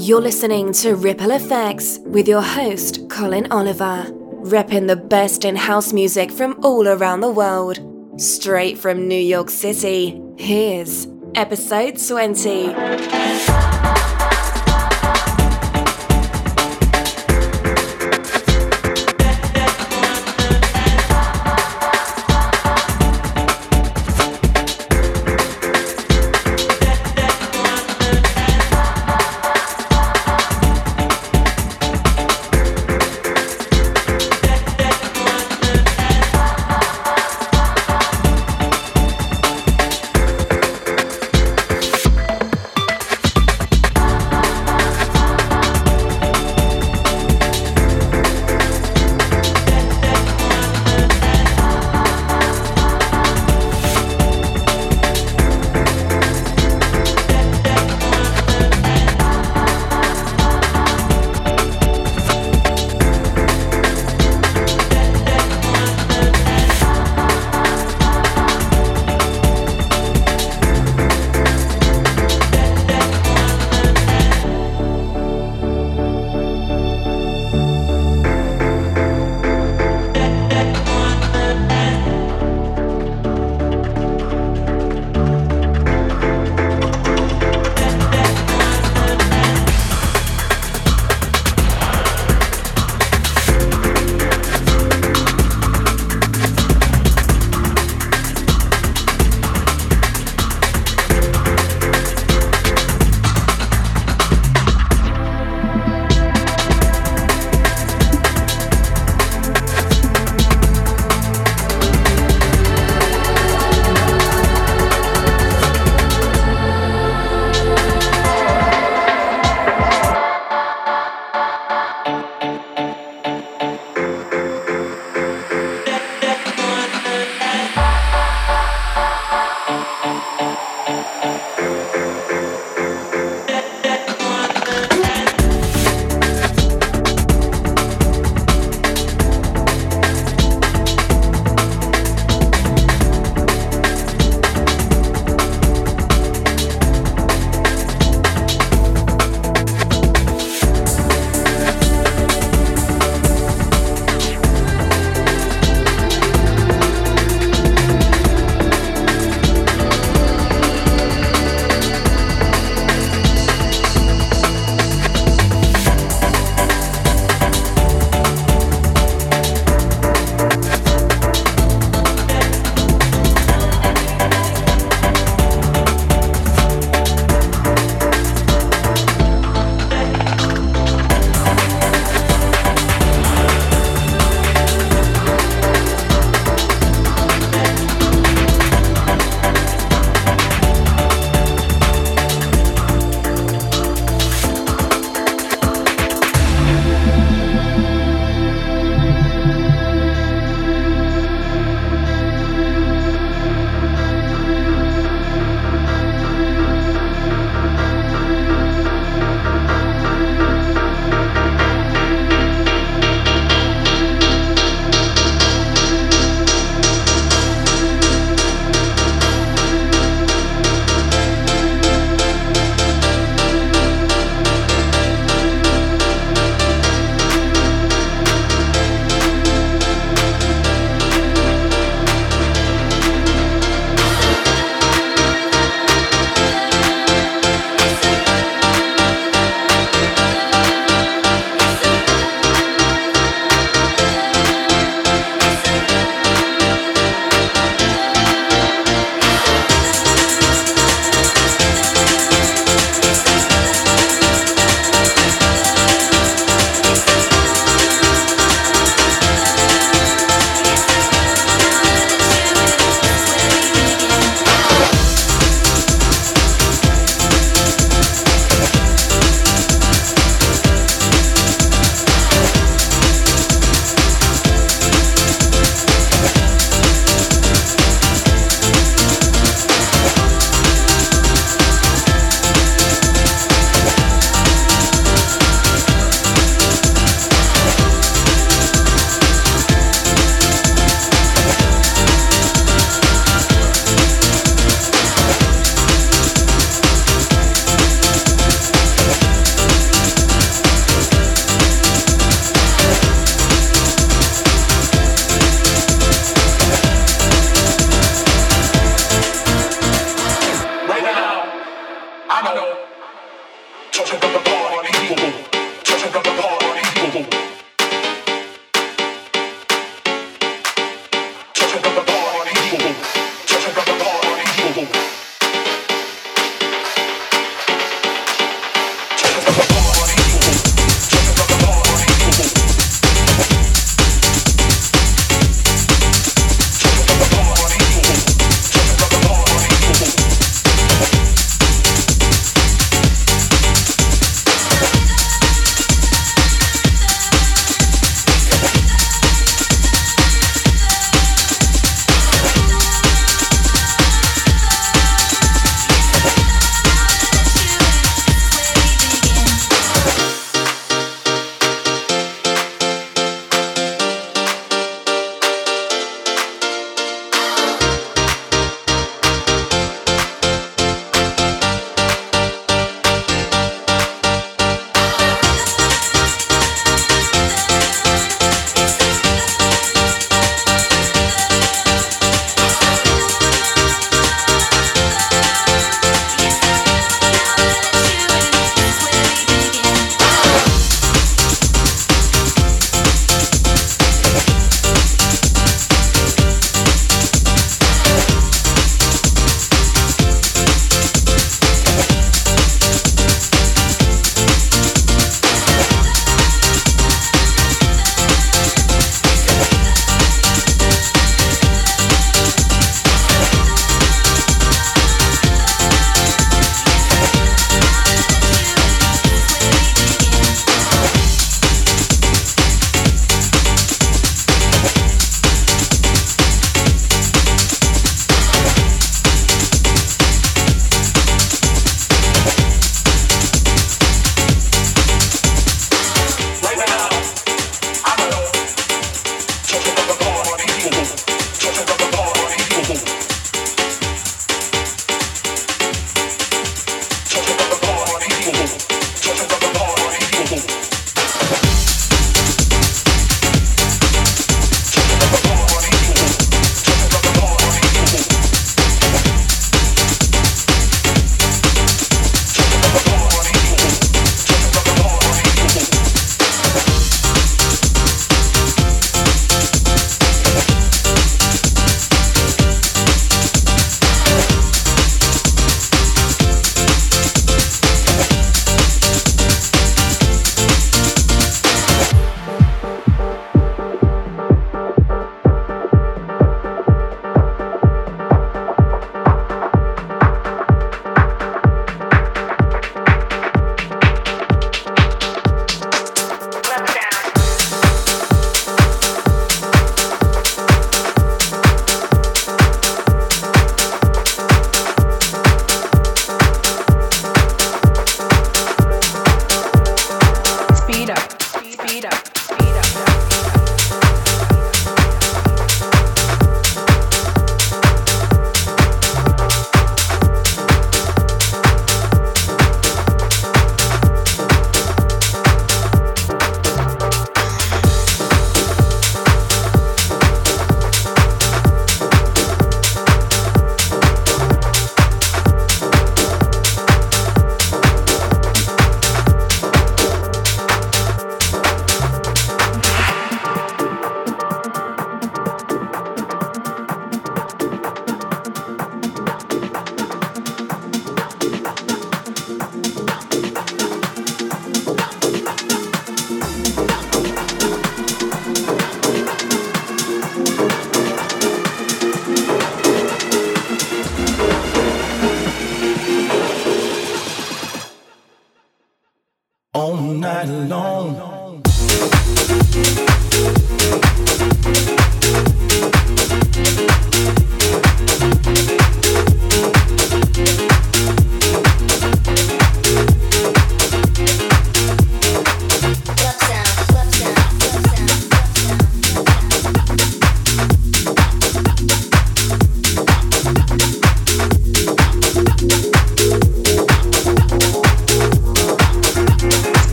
You're listening to Ripple Effects with your host, Colin Oliver, repping the best in house music from all around the world. Straight from New York City, here's episode 20.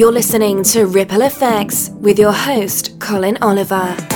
You're listening to Ripple Effects with your host, Colin Oliver.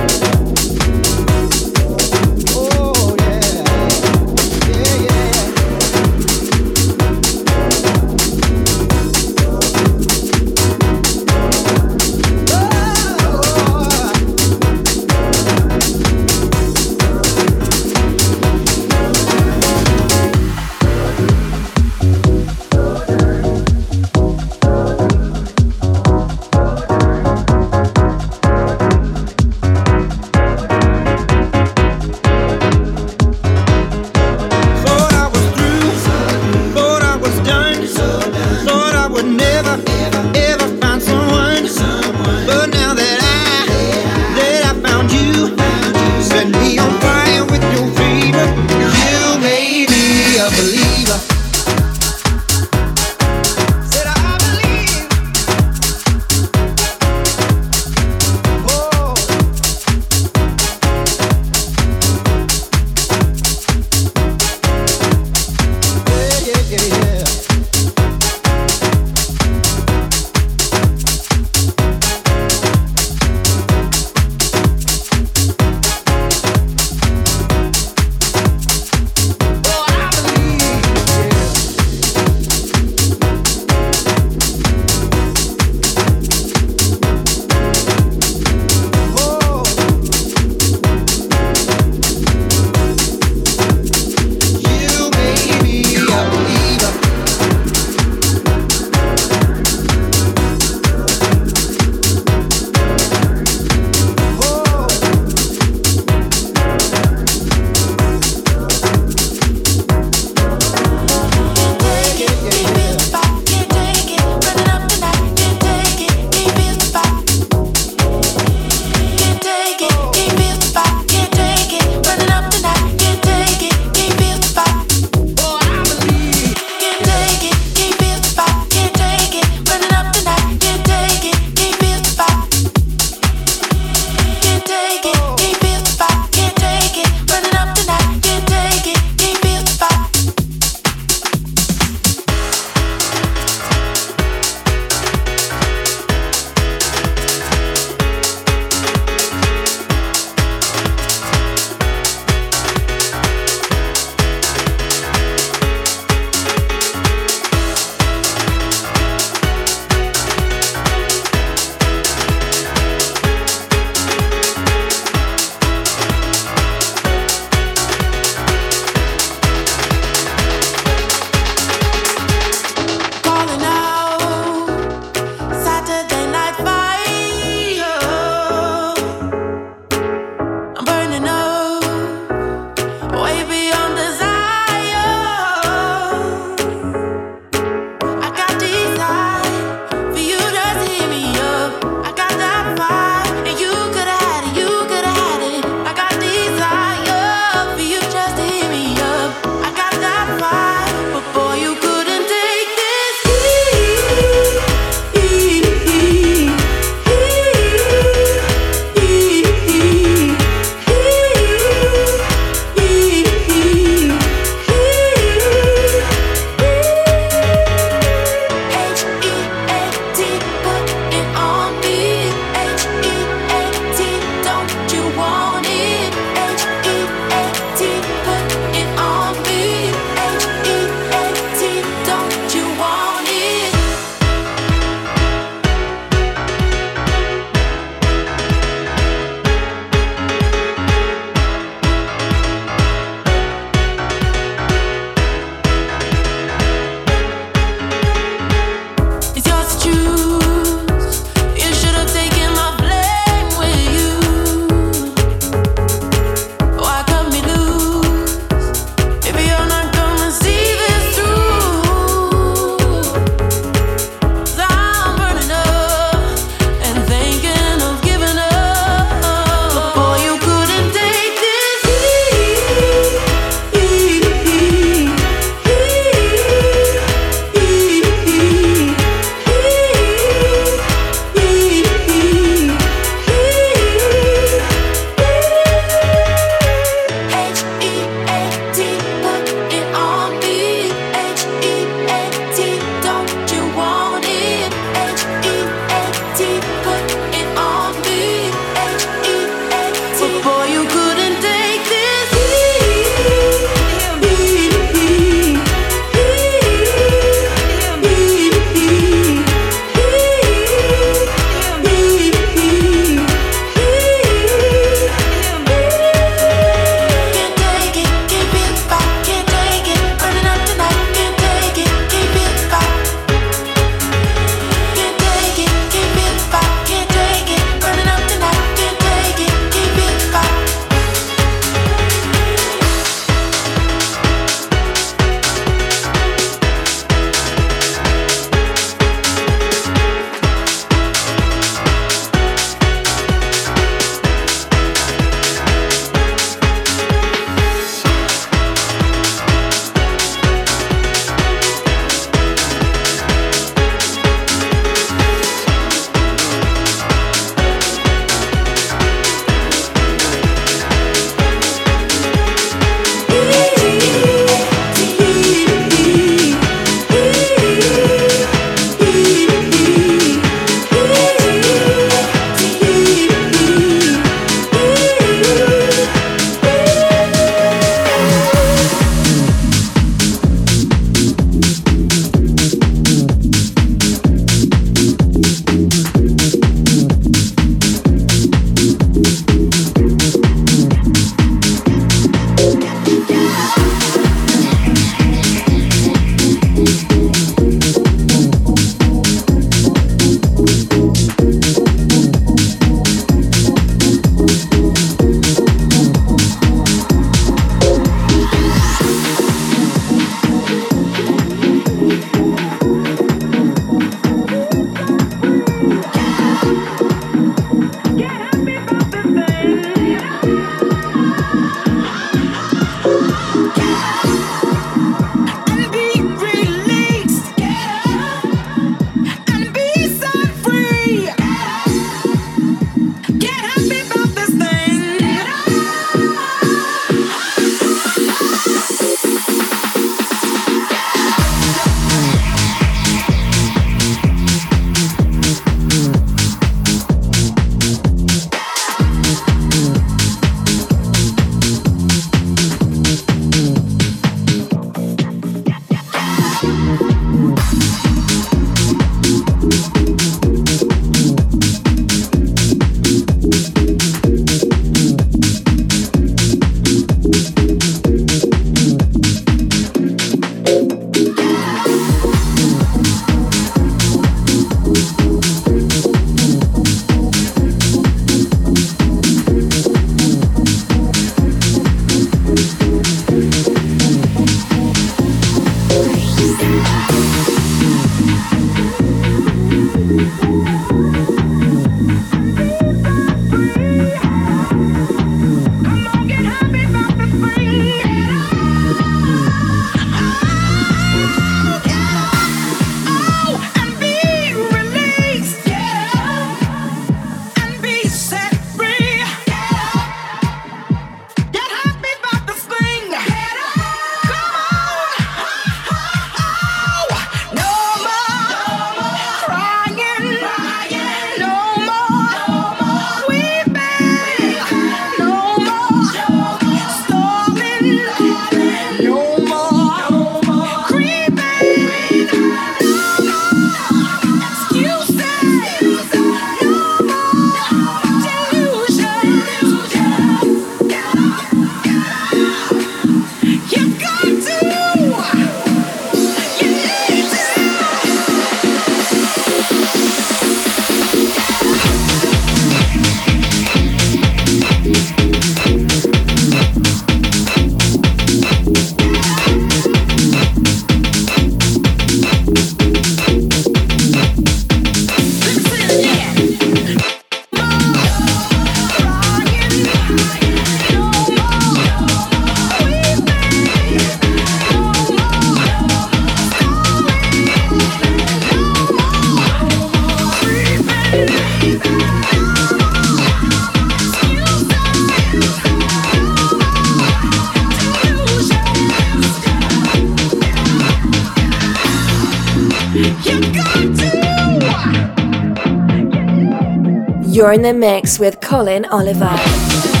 In the mix with Colin Oliver.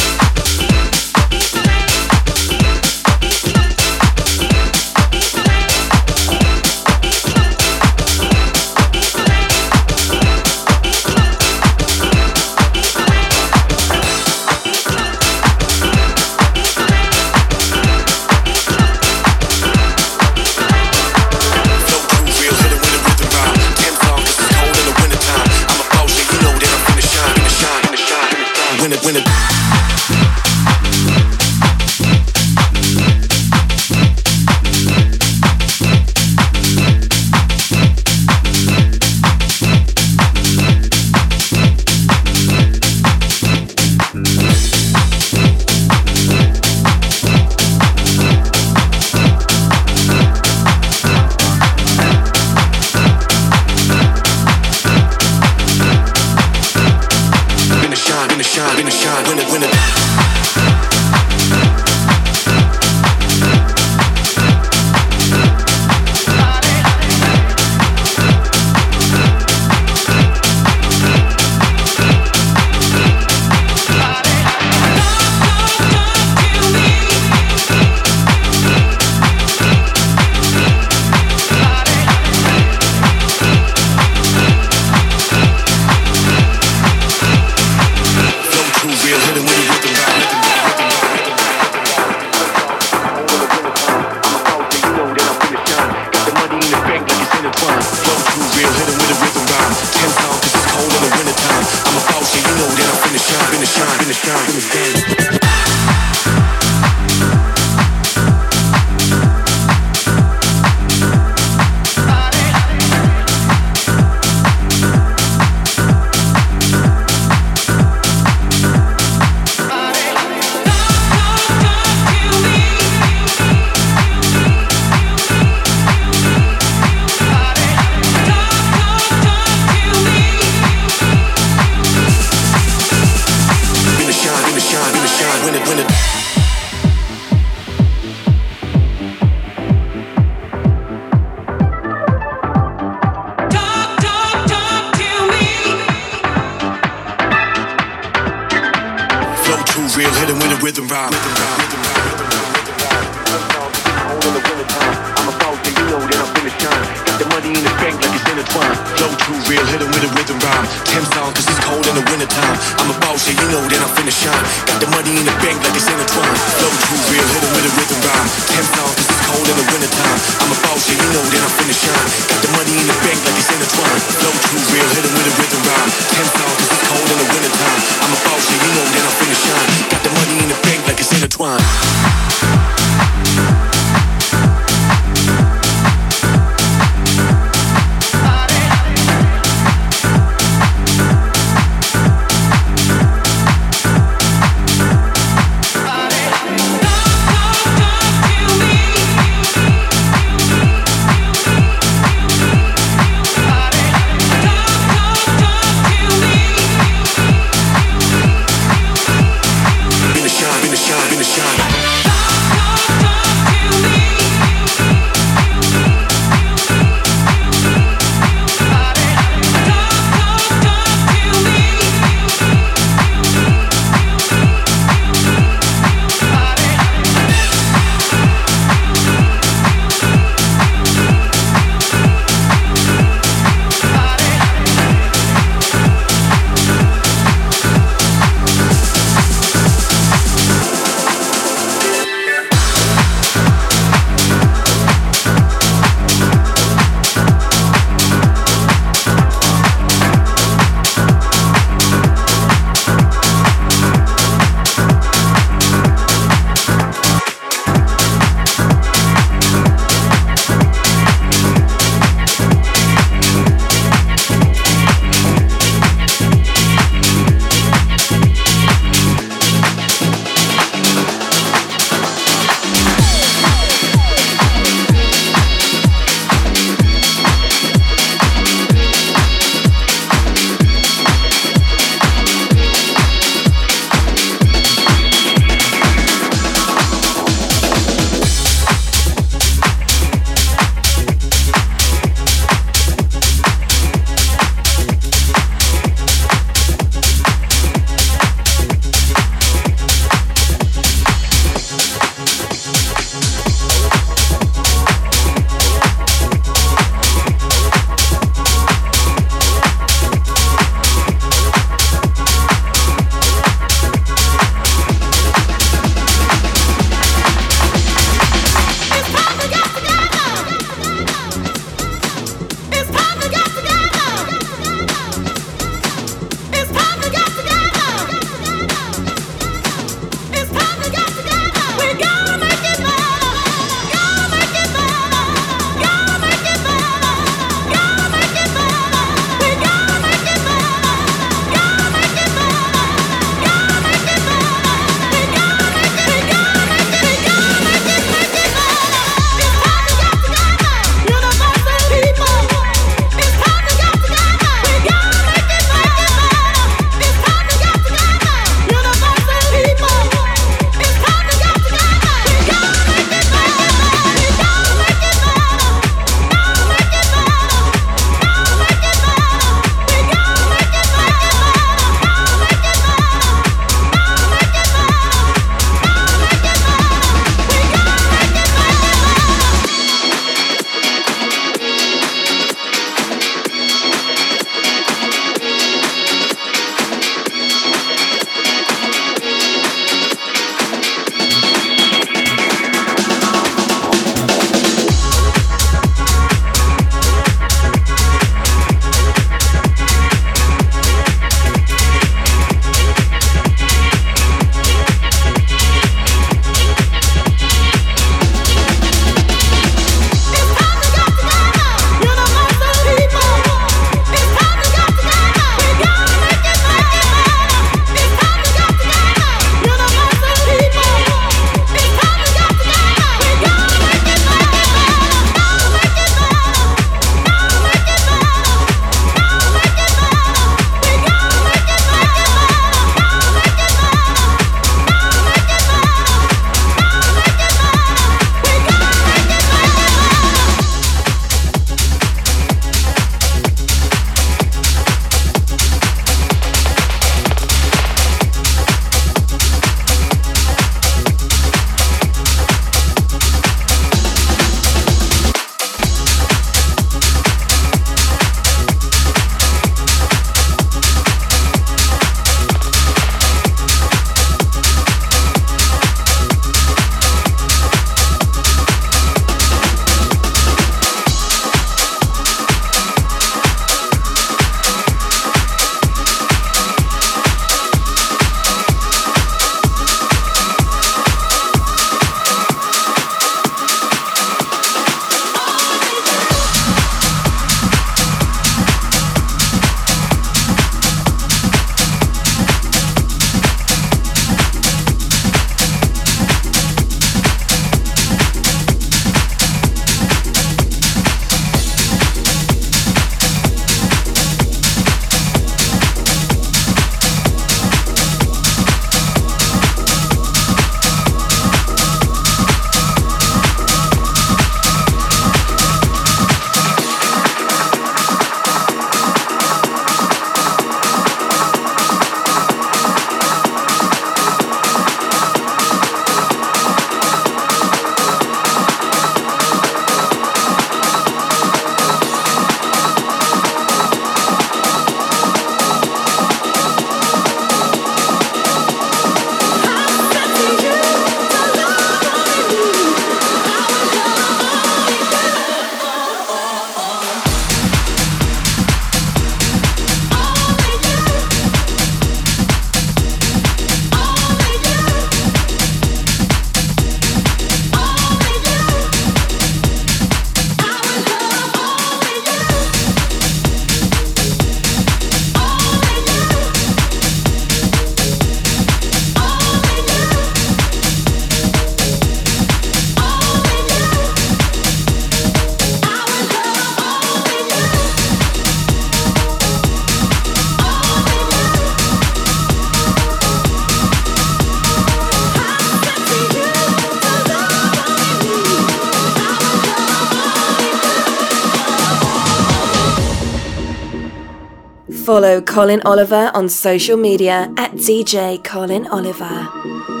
Colin Oliver on social media at DJ Colin Oliver.